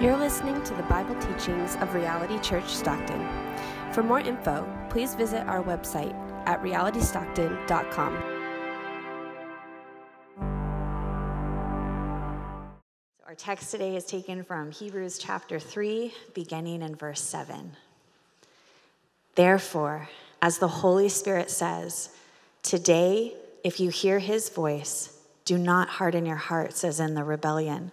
You're listening to the Bible teachings of Reality Church Stockton. For more info, please visit our website at realitystockton.com. Our text today is taken from Hebrews chapter 3, beginning in verse 7. Therefore, as the Holy Spirit says, today, if you hear his voice, do not harden your hearts as in the rebellion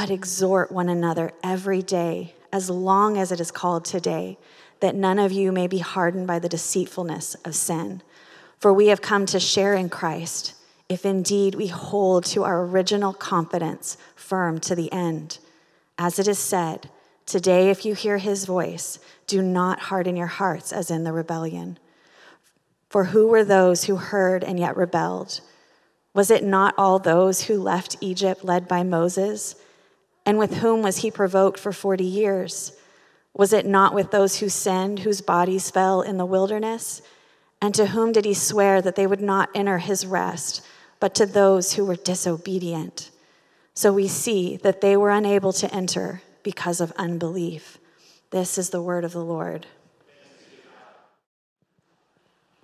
but exhort one another every day, as long as it is called today, that none of you may be hardened by the deceitfulness of sin. For we have come to share in Christ, if indeed we hold to our original confidence firm to the end. As it is said, Today, if you hear his voice, do not harden your hearts as in the rebellion. For who were those who heard and yet rebelled? Was it not all those who left Egypt led by Moses? And with whom was he provoked for 40 years? Was it not with those who sinned, whose bodies fell in the wilderness? And to whom did he swear that they would not enter his rest, but to those who were disobedient? So we see that they were unable to enter because of unbelief. This is the word of the Lord.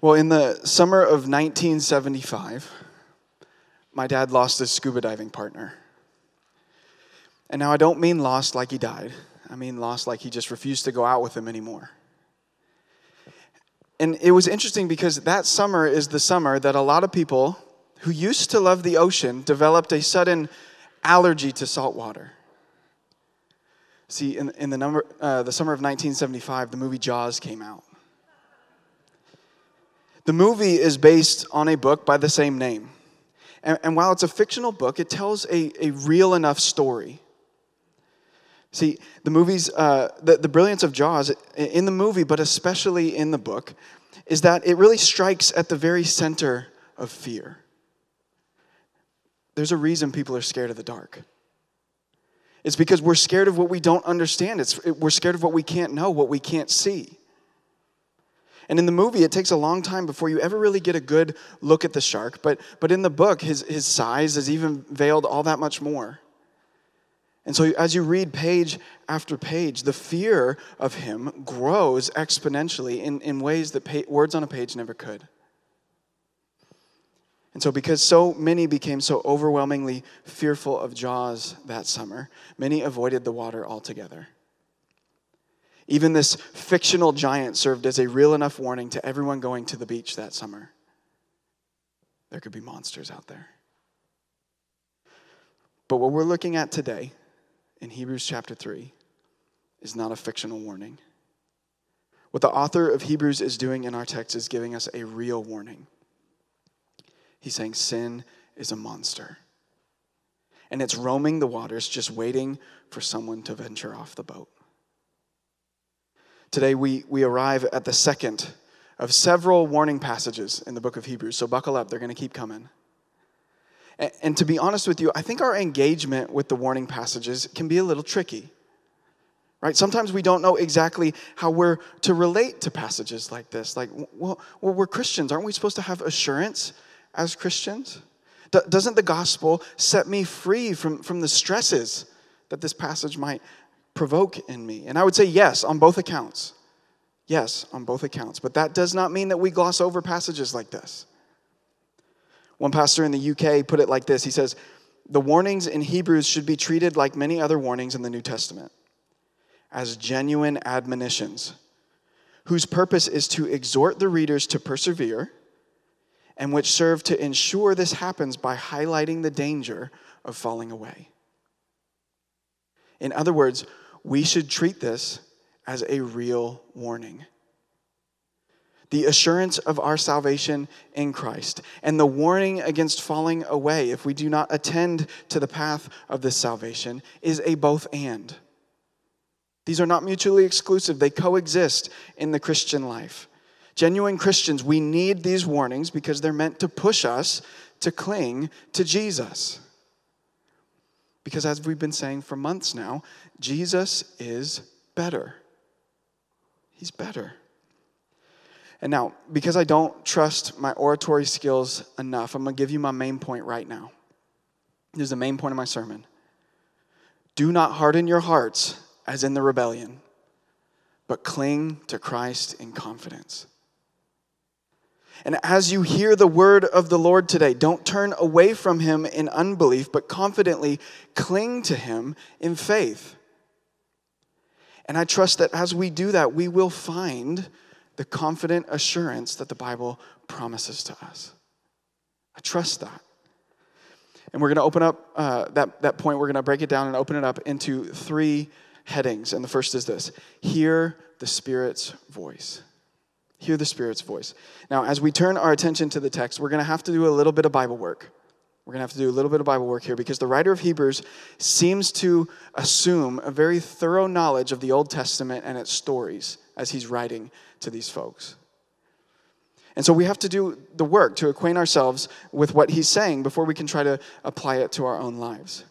Well, in the summer of 1975, my dad lost his scuba diving partner. And now I don't mean lost like he died, I mean lost like he just refused to go out with him anymore. And it was interesting because that summer is the summer that a lot of people who used to love the ocean developed a sudden allergy to salt water. See, in, in the, number, uh, the summer of 1975, the movie Jaws came out. The movie is based on a book by the same name. And, and while it's a fictional book, it tells a, a real enough story See, the movie's, uh, the, the brilliance of Jaws in the movie, but especially in the book, is that it really strikes at the very center of fear. There's a reason people are scared of the dark. It's because we're scared of what we don't understand. It's, we're scared of what we can't know, what we can't see. And in the movie, it takes a long time before you ever really get a good look at the shark. But, but in the book, his, his size is even veiled all that much more. And so, as you read page after page, the fear of him grows exponentially in, in ways that pa- words on a page never could. And so, because so many became so overwhelmingly fearful of Jaws that summer, many avoided the water altogether. Even this fictional giant served as a real enough warning to everyone going to the beach that summer. There could be monsters out there. But what we're looking at today in Hebrews chapter 3 is not a fictional warning. What the author of Hebrews is doing in our text is giving us a real warning. He's saying sin is a monster. And it's roaming the waters, just waiting for someone to venture off the boat. Today, we, we arrive at the second of several warning passages in the book of Hebrews. So, buckle up, they're going to keep coming. And to be honest with you, I think our engagement with the warning passages can be a little tricky. Right? Sometimes we don't know exactly how we're to relate to passages like this. Like, well, we're Christians. Aren't we supposed to have assurance as Christians? Doesn't the gospel set me free from, from the stresses that this passage might provoke in me? And I would say yes on both accounts. Yes, on both accounts. But that does not mean that we gloss over passages like this. One pastor in the UK put it like this He says, The warnings in Hebrews should be treated like many other warnings in the New Testament as genuine admonitions, whose purpose is to exhort the readers to persevere and which serve to ensure this happens by highlighting the danger of falling away. In other words, we should treat this as a real warning the assurance of our salvation in Christ, and the warning against falling away if we do not attend to the path of this salvation is a both and. These are not mutually exclusive, they coexist in the Christian life. Genuine Christians, we need these warnings because they're meant to push us to cling to Jesus. Because as we've been saying for months now, Jesus is better. He's better. And now, because I don't trust my oratory skills enough, I'm going to give you my main point right now. This is the main point of my sermon. Do not harden your hearts as in the rebellion, but cling to Christ in confidence. And as you hear the word of the Lord today, don't turn away from him in unbelief, but confidently cling to him in faith. And I trust that as we do that, we will find the confident assurance that the Bible promises to us. I trust that. And we're going to open up uh, that, that point, we're going to break it down and open it up into three headings. And the first is this Hear the Spirit's voice. Hear the Spirit's voice. Now, as we turn our attention to the text, we're going to have to do a little bit of Bible work. We're going to have to do a little bit of Bible work here because the writer of Hebrews seems to assume a very thorough knowledge of the Old Testament and its stories as he's writing to these folks. And so we have to do the work to acquaint ourselves with what he's saying before we can try to apply it to our own lives.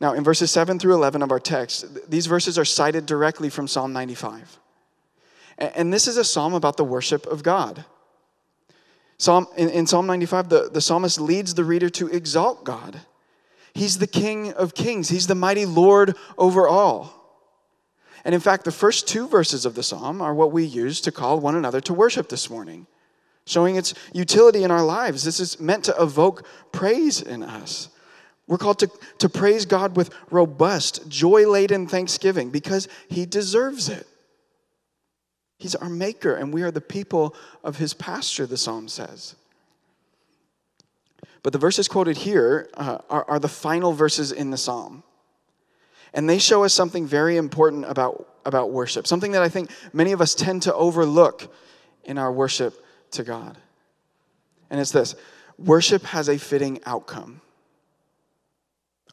Now, in verses 7 through 11 of our text, these verses are cited directly from Psalm 95. And this is a psalm about the worship of God. Psalm, in, in Psalm 95, the, the psalmist leads the reader to exalt God. He's the King of kings, He's the mighty Lord over all. And in fact, the first two verses of the psalm are what we use to call one another to worship this morning, showing its utility in our lives. This is meant to evoke praise in us. We're called to, to praise God with robust, joy laden thanksgiving because He deserves it. He's our maker, and we are the people of his pasture, the psalm says. But the verses quoted here uh, are, are the final verses in the psalm. And they show us something very important about, about worship, something that I think many of us tend to overlook in our worship to God. And it's this worship has a fitting outcome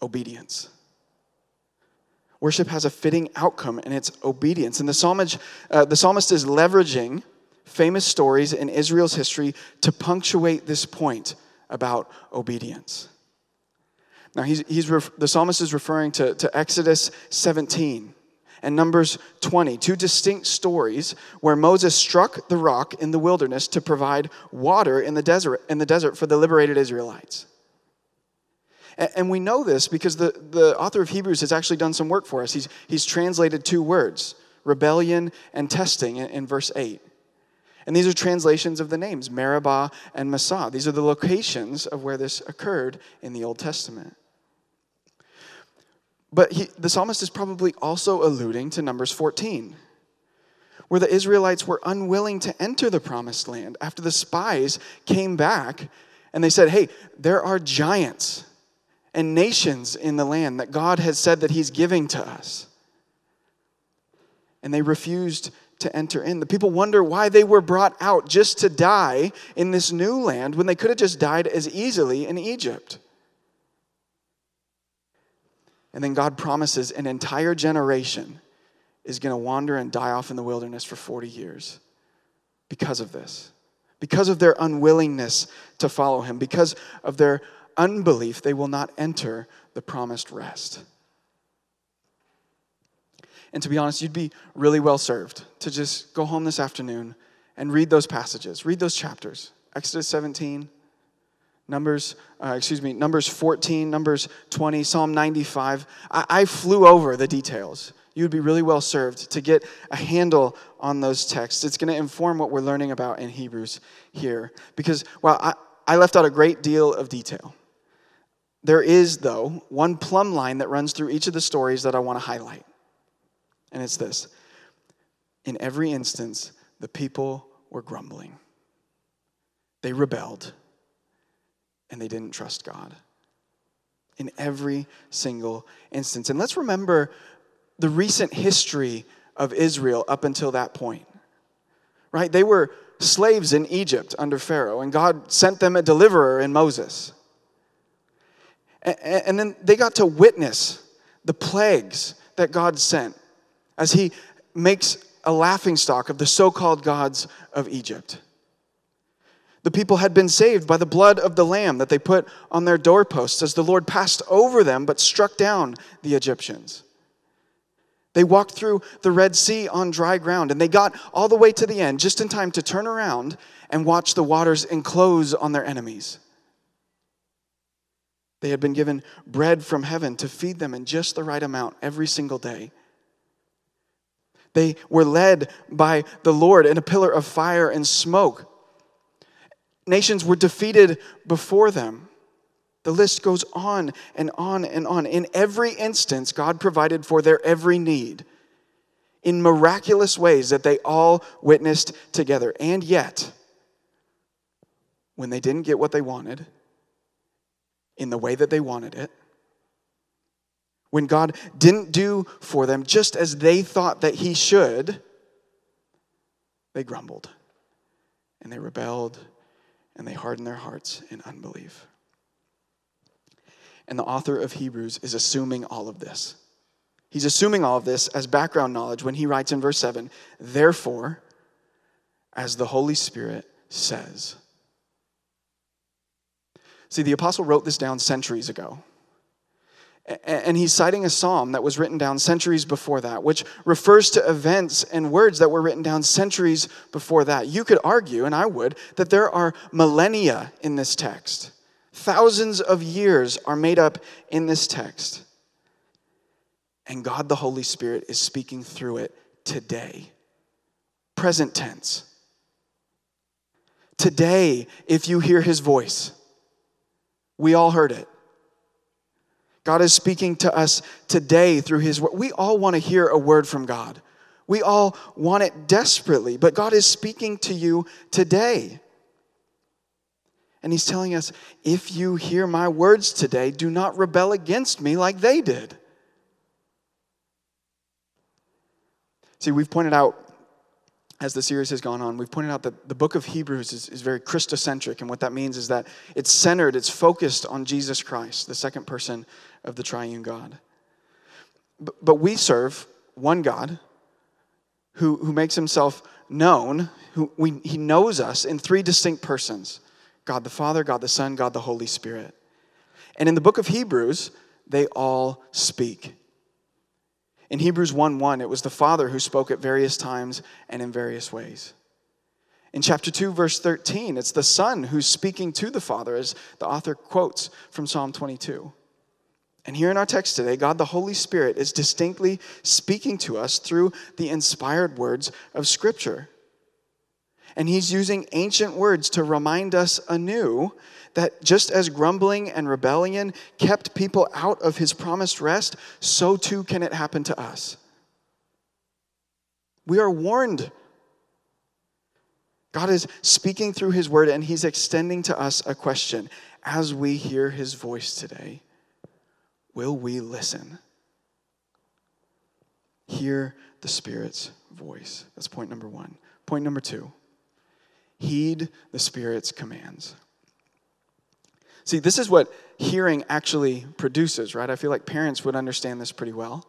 obedience. Worship has a fitting outcome, and it's obedience. And the psalmist, uh, the psalmist is leveraging famous stories in Israel's history to punctuate this point about obedience. Now, he's, he's ref- the psalmist is referring to, to Exodus 17 and Numbers 20, two distinct stories where Moses struck the rock in the wilderness to provide water in the desert, in the desert for the liberated Israelites. And we know this because the, the author of Hebrews has actually done some work for us. He's, he's translated two words, rebellion and testing, in, in verse 8. And these are translations of the names, Meribah and Massah. These are the locations of where this occurred in the Old Testament. But he, the psalmist is probably also alluding to Numbers 14, where the Israelites were unwilling to enter the promised land after the spies came back and they said, Hey, there are giants and nations in the land that God has said that He's giving to us. And they refused to enter in. The people wonder why they were brought out just to die in this new land when they could have just died as easily in Egypt. And then God promises an entire generation is going to wander and die off in the wilderness for 40 years because of this, because of their unwillingness to follow Him, because of their unbelief, they will not enter the promised rest. And to be honest, you'd be really well served to just go home this afternoon and read those passages, read those chapters. Exodus 17, Numbers, uh, excuse me, Numbers 14, Numbers 20, Psalm 95. I, I flew over the details. You would be really well served to get a handle on those texts. It's going to inform what we're learning about in Hebrews here. Because, while I, I left out a great deal of detail. There is, though, one plumb line that runs through each of the stories that I want to highlight. And it's this In every instance, the people were grumbling, they rebelled, and they didn't trust God. In every single instance. And let's remember the recent history of Israel up until that point. Right? They were slaves in Egypt under Pharaoh, and God sent them a deliverer in Moses. And then they got to witness the plagues that God sent as he makes a laughingstock of the so called gods of Egypt. The people had been saved by the blood of the Lamb that they put on their doorposts as the Lord passed over them but struck down the Egyptians. They walked through the Red Sea on dry ground and they got all the way to the end just in time to turn around and watch the waters enclose on their enemies. They had been given bread from heaven to feed them in just the right amount every single day. They were led by the Lord in a pillar of fire and smoke nations were defeated before them. The list goes on and on and on. In every instance, God provided for their every need in miraculous ways that they all witnessed together. And yet, when they didn't get what they wanted, in the way that they wanted it, when God didn't do for them just as they thought that He should, they grumbled and they rebelled and they hardened their hearts in unbelief. And the author of Hebrews is assuming all of this. He's assuming all of this as background knowledge when he writes in verse 7 Therefore, as the Holy Spirit says. See, the apostle wrote this down centuries ago. And he's citing a psalm that was written down centuries before that, which refers to events and words that were written down centuries before that. You could argue, and I would, that there are millennia in this text. Thousands of years are made up in this text. And God the Holy Spirit is speaking through it today. Present tense. Today, if you hear his voice, we all heard it. God is speaking to us today through His word. We all want to hear a word from God. We all want it desperately, but God is speaking to you today. And He's telling us if you hear my words today, do not rebel against me like they did. See, we've pointed out as the series has gone on, we've pointed out that the book of Hebrews is, is very Christocentric. And what that means is that it's centered, it's focused on Jesus Christ, the second person of the triune God. But, we serve one God who, who makes himself known, who we, he knows us in three distinct persons God the Father, God the Son, God the Holy Spirit. And in the book of Hebrews, they all speak. In Hebrews 1 1, it was the Father who spoke at various times and in various ways. In chapter 2, verse 13, it's the Son who's speaking to the Father, as the author quotes from Psalm 22. And here in our text today, God the Holy Spirit is distinctly speaking to us through the inspired words of Scripture. And He's using ancient words to remind us anew that just as grumbling and rebellion kept people out of his promised rest, so too can it happen to us. We are warned. God is speaking through his word and he's extending to us a question. As we hear his voice today, will we listen? Hear the Spirit's voice. That's point number one. Point number two heed the Spirit's commands. See, this is what hearing actually produces, right? I feel like parents would understand this pretty well.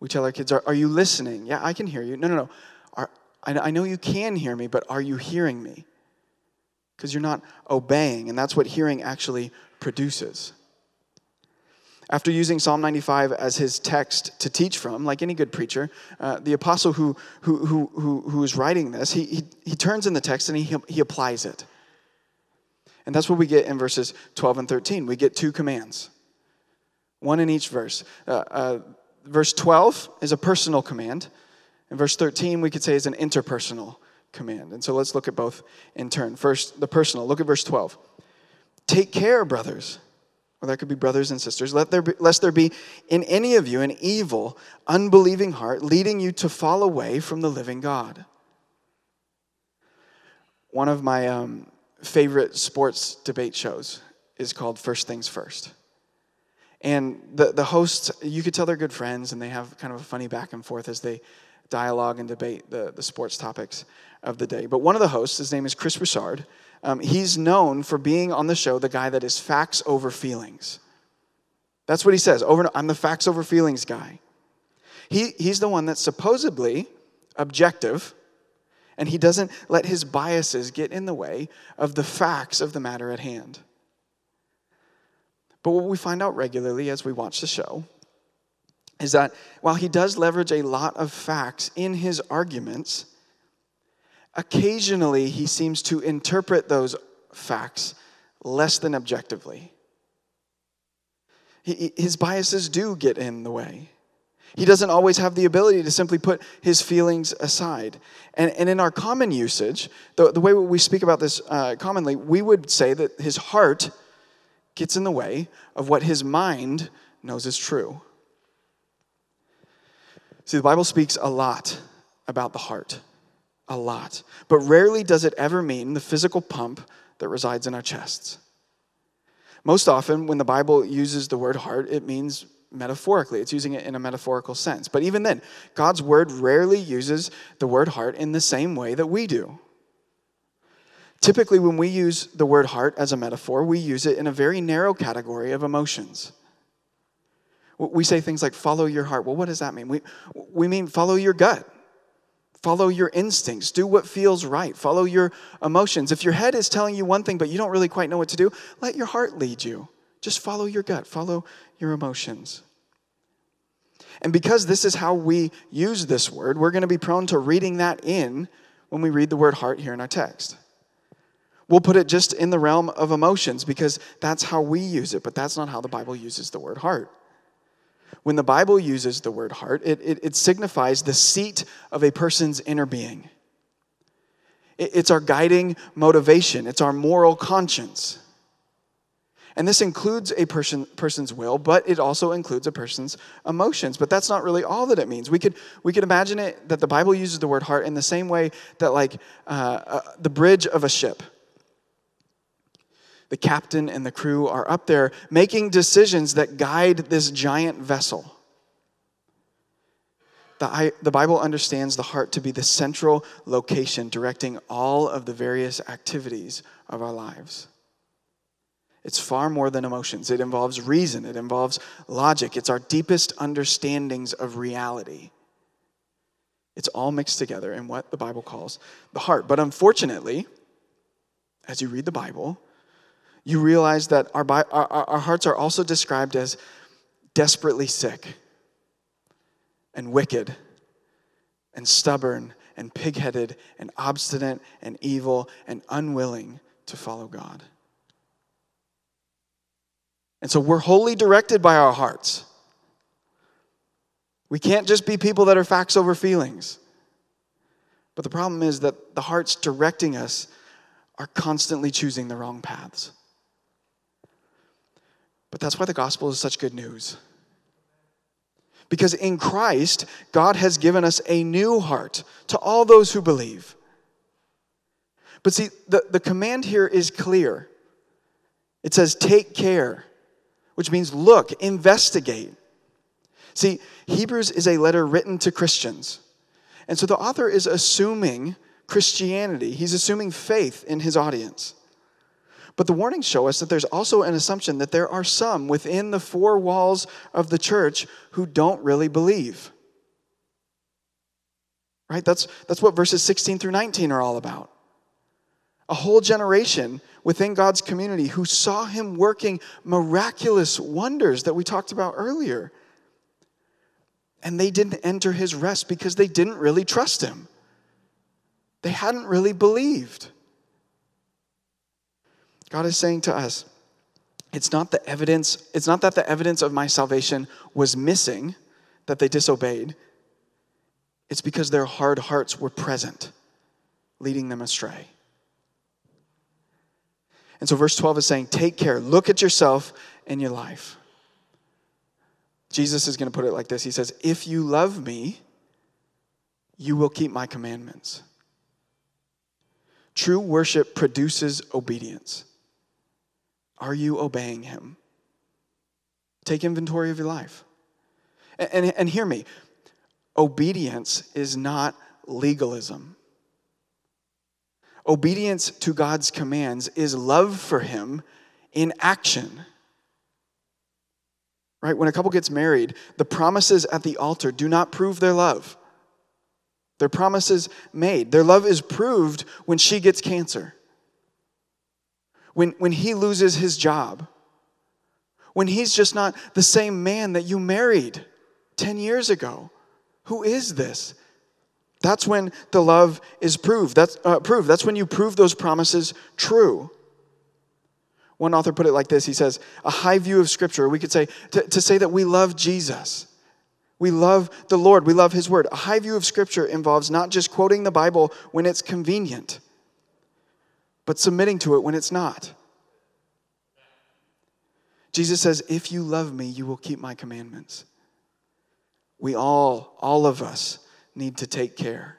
We tell our kids, Are, are you listening? Yeah, I can hear you. No, no, no. Are, I, I know you can hear me, but are you hearing me? Because you're not obeying, and that's what hearing actually produces. After using Psalm 95 as his text to teach from, like any good preacher, uh, the apostle who, who, who, who, who is writing this, he, he, he turns in the text and he, he applies it. And that's what we get in verses 12 and 13. We get two commands, one in each verse. Uh, uh, verse 12 is a personal command, and verse 13 we could say is an interpersonal command. And so let's look at both in turn. First, the personal. Look at verse 12. Take care, brothers. Or that could be brothers and sisters. Let there be, lest there be in any of you an evil, unbelieving heart leading you to fall away from the living God. One of my um, favorite sports debate shows is called First Things First. And the, the hosts, you could tell they're good friends and they have kind of a funny back and forth as they dialogue and debate the, the sports topics of the day. But one of the hosts, his name is Chris Broussard, um, he's known for being on the show the guy that is facts over feelings. That's what he says over I'm the facts over feelings guy. He, he's the one that's supposedly objective, and he doesn't let his biases get in the way of the facts of the matter at hand. But what we find out regularly as we watch the show is that while he does leverage a lot of facts in his arguments, occasionally he seems to interpret those facts less than objectively. his biases do get in the way. He doesn't always have the ability to simply put his feelings aside. And, and in our common usage, the, the way we speak about this uh, commonly, we would say that his heart gets in the way of what his mind knows is true. See, the Bible speaks a lot about the heart, a lot. But rarely does it ever mean the physical pump that resides in our chests. Most often, when the Bible uses the word heart, it means metaphorically. It's using it in a metaphorical sense. But even then, God's word rarely uses the word heart in the same way that we do. Typically, when we use the word heart as a metaphor, we use it in a very narrow category of emotions. We say things like follow your heart. Well, what does that mean? We, we mean follow your gut, follow your instincts, do what feels right, follow your emotions. If your head is telling you one thing, but you don't really quite know what to do, let your heart lead you. Just follow your gut, follow your emotions. And because this is how we use this word, we're going to be prone to reading that in when we read the word heart here in our text. We'll put it just in the realm of emotions because that's how we use it, but that's not how the Bible uses the word heart. When the Bible uses the word heart, it, it, it signifies the seat of a person's inner being. It, it's our guiding motivation, it's our moral conscience. And this includes a person, person's will, but it also includes a person's emotions. But that's not really all that it means. We could, we could imagine it that the Bible uses the word heart in the same way that, like, uh, uh, the bridge of a ship. The captain and the crew are up there making decisions that guide this giant vessel. The, the Bible understands the heart to be the central location directing all of the various activities of our lives. It's far more than emotions. It involves reason, it involves logic, it's our deepest understandings of reality. It's all mixed together in what the Bible calls the heart. But unfortunately, as you read the Bible, you realize that our, our, our hearts are also described as desperately sick and wicked and stubborn and pigheaded and obstinate and evil and unwilling to follow God. And so we're wholly directed by our hearts. We can't just be people that are facts over feelings. But the problem is that the hearts directing us are constantly choosing the wrong paths. But that's why the gospel is such good news. Because in Christ, God has given us a new heart to all those who believe. But see, the, the command here is clear. It says, take care which means look, investigate. See, Hebrews is a letter written to Christians. And so the author is assuming Christianity, he's assuming faith in his audience. But the warnings show us that there's also an assumption that there are some within the four walls of the church who don't really believe. Right? That's, that's what verses 16 through 19 are all about a whole generation within God's community who saw him working miraculous wonders that we talked about earlier. And they didn't enter his rest because they didn't really trust him. They hadn't really believed. God is saying to us, it's not the evidence, it's not that the evidence of my salvation was missing, that they disobeyed. It's because their hard hearts were present, leading them astray. And so verse 12 is saying, Take care, look at yourself and your life. Jesus is going to put it like this He says, If you love me, you will keep my commandments. True worship produces obedience. Are you obeying him? Take inventory of your life. And, and, and hear me obedience is not legalism. Obedience to God's commands is love for Him in action. Right? When a couple gets married, the promises at the altar do not prove their love. Their promises made. Their love is proved when she gets cancer, when, when he loses his job, when he's just not the same man that you married 10 years ago. Who is this? That's when the love is proved. That's uh, proved. That's when you prove those promises true. One author put it like this He says, A high view of Scripture, we could say, to, to say that we love Jesus. We love the Lord. We love His Word. A high view of Scripture involves not just quoting the Bible when it's convenient, but submitting to it when it's not. Jesus says, If you love me, you will keep my commandments. We all, all of us, need to take care.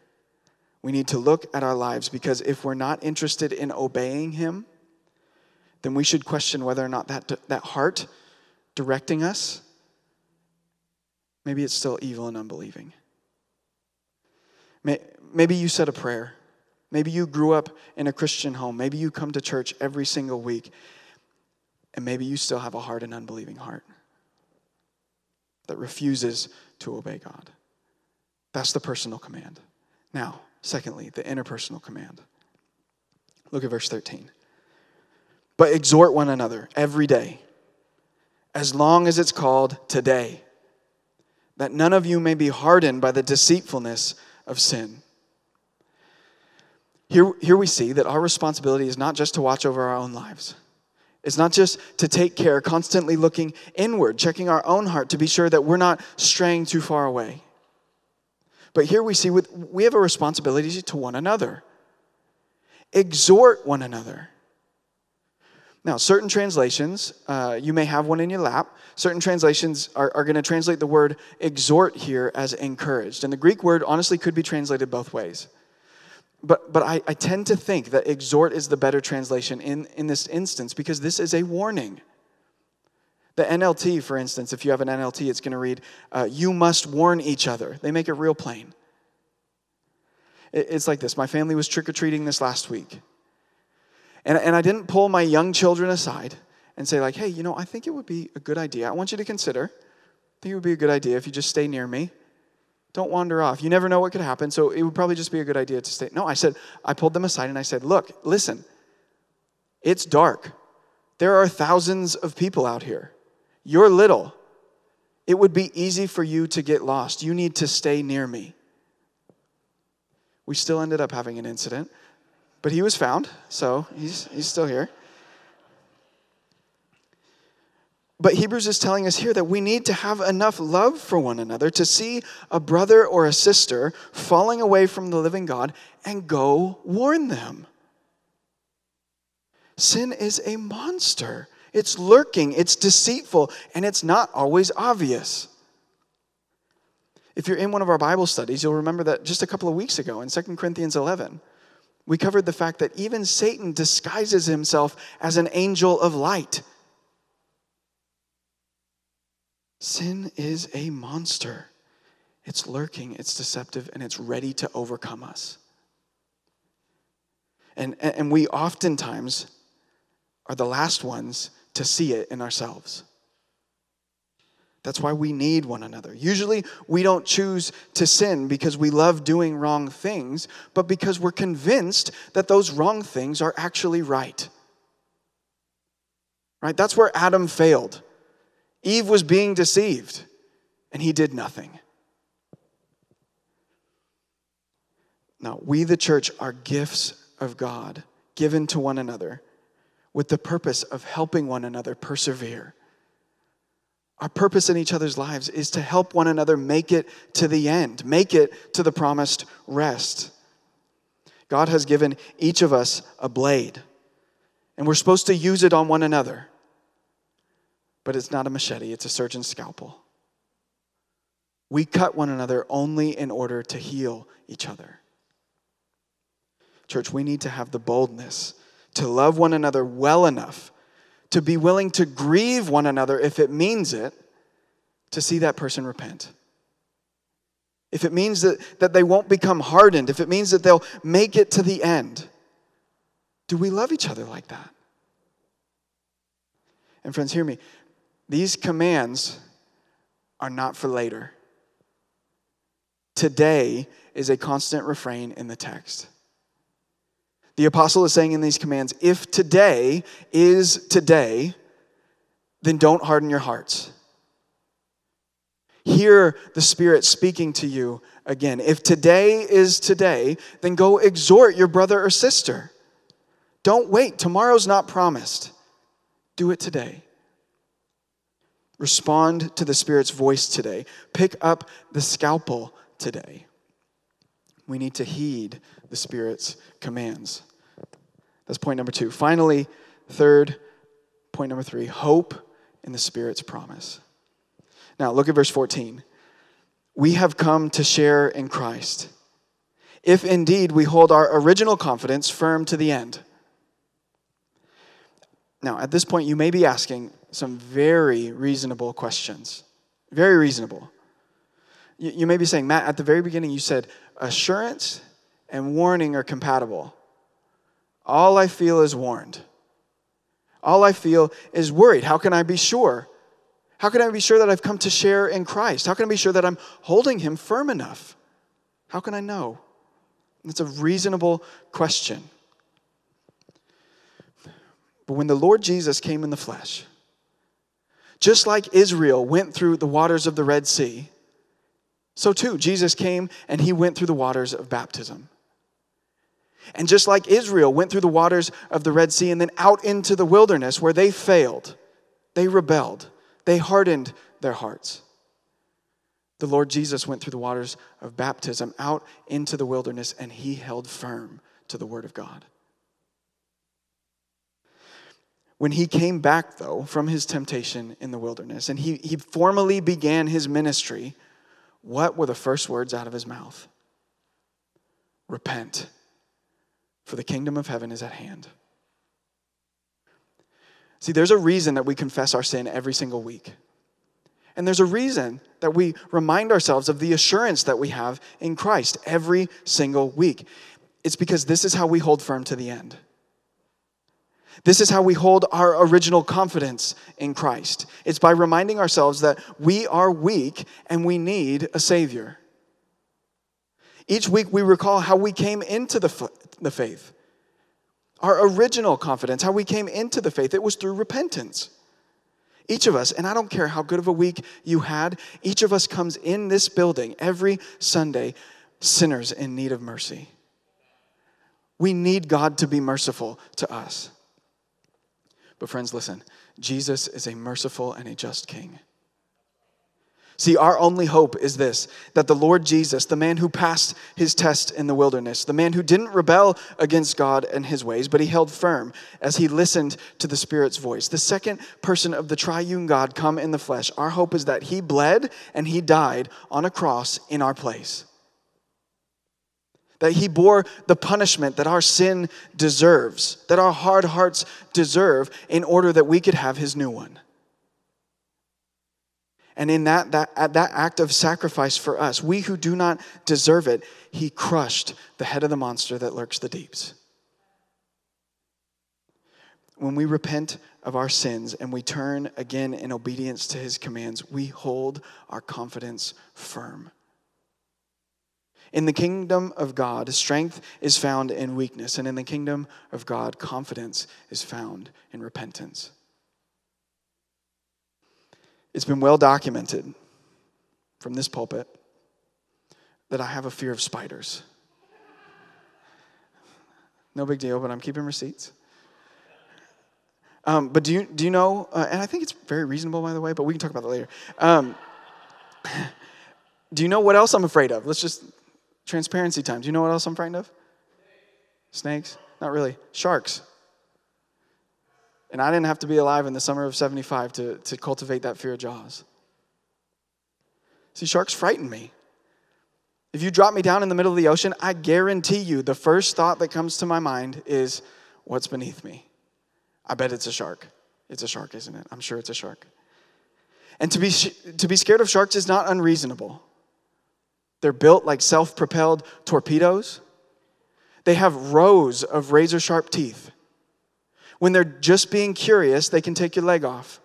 We need to look at our lives because if we're not interested in obeying Him, then we should question whether or not that, that heart directing us, maybe it's still evil and unbelieving. Maybe you said a prayer. Maybe you grew up in a Christian home. Maybe you come to church every single week. And maybe you still have a hard and unbelieving heart that refuses to obey God. That's the personal command. Now, secondly, the interpersonal command. Look at verse 13. But exhort one another every day, as long as it's called today, that none of you may be hardened by the deceitfulness of sin. Here, here we see that our responsibility is not just to watch over our own lives. It's not just to take care, constantly looking inward, checking our own heart to be sure that we're not straying too far away. But here we see we have a responsibility to one another. Exhort one another. Now, certain translations, uh, you may have one in your lap. Certain translations are, are going to translate the word exhort here as encouraged. And the Greek word honestly could be translated both ways. But, but I, I tend to think that exhort is the better translation in, in this instance because this is a warning. The NLT, for instance, if you have an NLT, it's going to read, uh, You must warn each other. They make it real plain. It's like this My family was trick or treating this last week. And, and I didn't pull my young children aside and say, like, hey, you know, I think it would be a good idea. I want you to consider, I think it would be a good idea if you just stay near me. Don't wander off. You never know what could happen, so it would probably just be a good idea to stay. No, I said, I pulled them aside and I said, look, listen, it's dark. There are thousands of people out here. You're little. It would be easy for you to get lost. You need to stay near me. We still ended up having an incident, but he was found, so he's, he's still here. But Hebrews is telling us here that we need to have enough love for one another to see a brother or a sister falling away from the living God and go warn them. Sin is a monster. It's lurking, it's deceitful, and it's not always obvious. If you're in one of our Bible studies, you'll remember that just a couple of weeks ago in 2 Corinthians 11, we covered the fact that even Satan disguises himself as an angel of light. Sin is a monster. It's lurking, it's deceptive, and it's ready to overcome us. And, and we oftentimes are the last ones to see it in ourselves. That's why we need one another. Usually, we don't choose to sin because we love doing wrong things, but because we're convinced that those wrong things are actually right. Right? That's where Adam failed. Eve was being deceived, and he did nothing. Now, we, the church, are gifts of God given to one another with the purpose of helping one another persevere. Our purpose in each other's lives is to help one another make it to the end, make it to the promised rest. God has given each of us a blade, and we're supposed to use it on one another but it's not a machete, it's a surgeon's scalpel. We cut one another only in order to heal each other. Church, we need to have the boldness to love one another well enough to be willing to grieve one another if it means it, to see that person repent. If it means that, that they won't become hardened, if it means that they'll make it to the end, do we love each other like that? And friends, hear me. These commands are not for later. Today is a constant refrain in the text. The apostle is saying in these commands if today is today, then don't harden your hearts. Hear the Spirit speaking to you again. If today is today, then go exhort your brother or sister. Don't wait. Tomorrow's not promised. Do it today. Respond to the Spirit's voice today. Pick up the scalpel today. We need to heed the Spirit's commands. That's point number two. Finally, third, point number three hope in the Spirit's promise. Now, look at verse 14. We have come to share in Christ, if indeed we hold our original confidence firm to the end. Now, at this point, you may be asking some very reasonable questions. Very reasonable. You, you may be saying, Matt, at the very beginning, you said assurance and warning are compatible. All I feel is warned. All I feel is worried. How can I be sure? How can I be sure that I've come to share in Christ? How can I be sure that I'm holding Him firm enough? How can I know? That's a reasonable question. But when the Lord Jesus came in the flesh, just like Israel went through the waters of the Red Sea, so too Jesus came and he went through the waters of baptism. And just like Israel went through the waters of the Red Sea and then out into the wilderness where they failed, they rebelled, they hardened their hearts. The Lord Jesus went through the waters of baptism out into the wilderness and he held firm to the Word of God. When he came back, though, from his temptation in the wilderness and he, he formally began his ministry, what were the first words out of his mouth? Repent, for the kingdom of heaven is at hand. See, there's a reason that we confess our sin every single week. And there's a reason that we remind ourselves of the assurance that we have in Christ every single week. It's because this is how we hold firm to the end. This is how we hold our original confidence in Christ. It's by reminding ourselves that we are weak and we need a Savior. Each week we recall how we came into the, the faith. Our original confidence, how we came into the faith, it was through repentance. Each of us, and I don't care how good of a week you had, each of us comes in this building every Sunday, sinners in need of mercy. We need God to be merciful to us. But, friends, listen Jesus is a merciful and a just king. See, our only hope is this that the Lord Jesus, the man who passed his test in the wilderness, the man who didn't rebel against God and his ways, but he held firm as he listened to the Spirit's voice, the second person of the triune God come in the flesh, our hope is that he bled and he died on a cross in our place that he bore the punishment that our sin deserves, that our hard hearts deserve, in order that we could have his new one. And in that, that, that act of sacrifice for us, we who do not deserve it, he crushed the head of the monster that lurks the deeps. When we repent of our sins and we turn again in obedience to his commands, we hold our confidence firm. In the kingdom of God, strength is found in weakness, and in the kingdom of God, confidence is found in repentance. It's been well documented from this pulpit that I have a fear of spiders. No big deal, but I'm keeping receipts. Um, but do you, do you know, uh, and I think it's very reasonable, by the way, but we can talk about that later. Um, do you know what else I'm afraid of? Let's just Transparency time. Do you know what else I'm frightened of? Snakes? Not really. Sharks. And I didn't have to be alive in the summer of 75 to, to cultivate that fear of Jaws. See, sharks frighten me. If you drop me down in the middle of the ocean, I guarantee you the first thought that comes to my mind is what's beneath me? I bet it's a shark. It's a shark, isn't it? I'm sure it's a shark. And to be, to be scared of sharks is not unreasonable. They're built like self propelled torpedoes. They have rows of razor sharp teeth. When they're just being curious, they can take your leg off.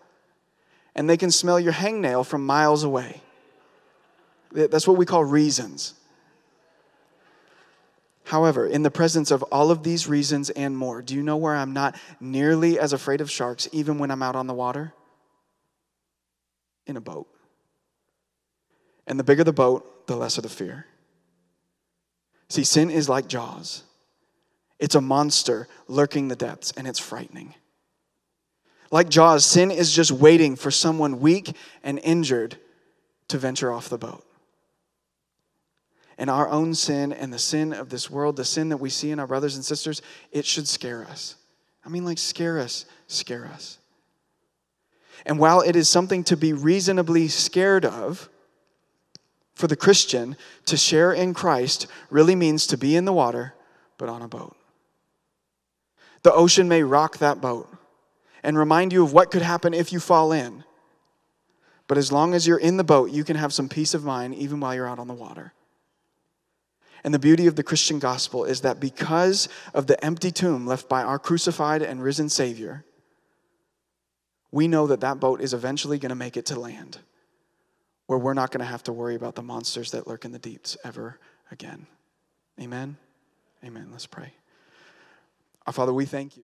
and they can smell your hangnail from miles away. That's what we call reasons. However, in the presence of all of these reasons and more, do you know where I'm not nearly as afraid of sharks even when I'm out on the water? In a boat. And the bigger the boat, the lesser the fear. See, sin is like Jaws. It's a monster lurking the depths, and it's frightening. Like Jaws, sin is just waiting for someone weak and injured to venture off the boat. And our own sin and the sin of this world, the sin that we see in our brothers and sisters, it should scare us. I mean, like, scare us, scare us. And while it is something to be reasonably scared of, for the Christian to share in Christ really means to be in the water, but on a boat. The ocean may rock that boat and remind you of what could happen if you fall in. But as long as you're in the boat, you can have some peace of mind even while you're out on the water. And the beauty of the Christian gospel is that because of the empty tomb left by our crucified and risen Savior, we know that that boat is eventually going to make it to land where we're not going to have to worry about the monsters that lurk in the deeps ever again. Amen? Amen. Let's pray. Our Father, we thank you.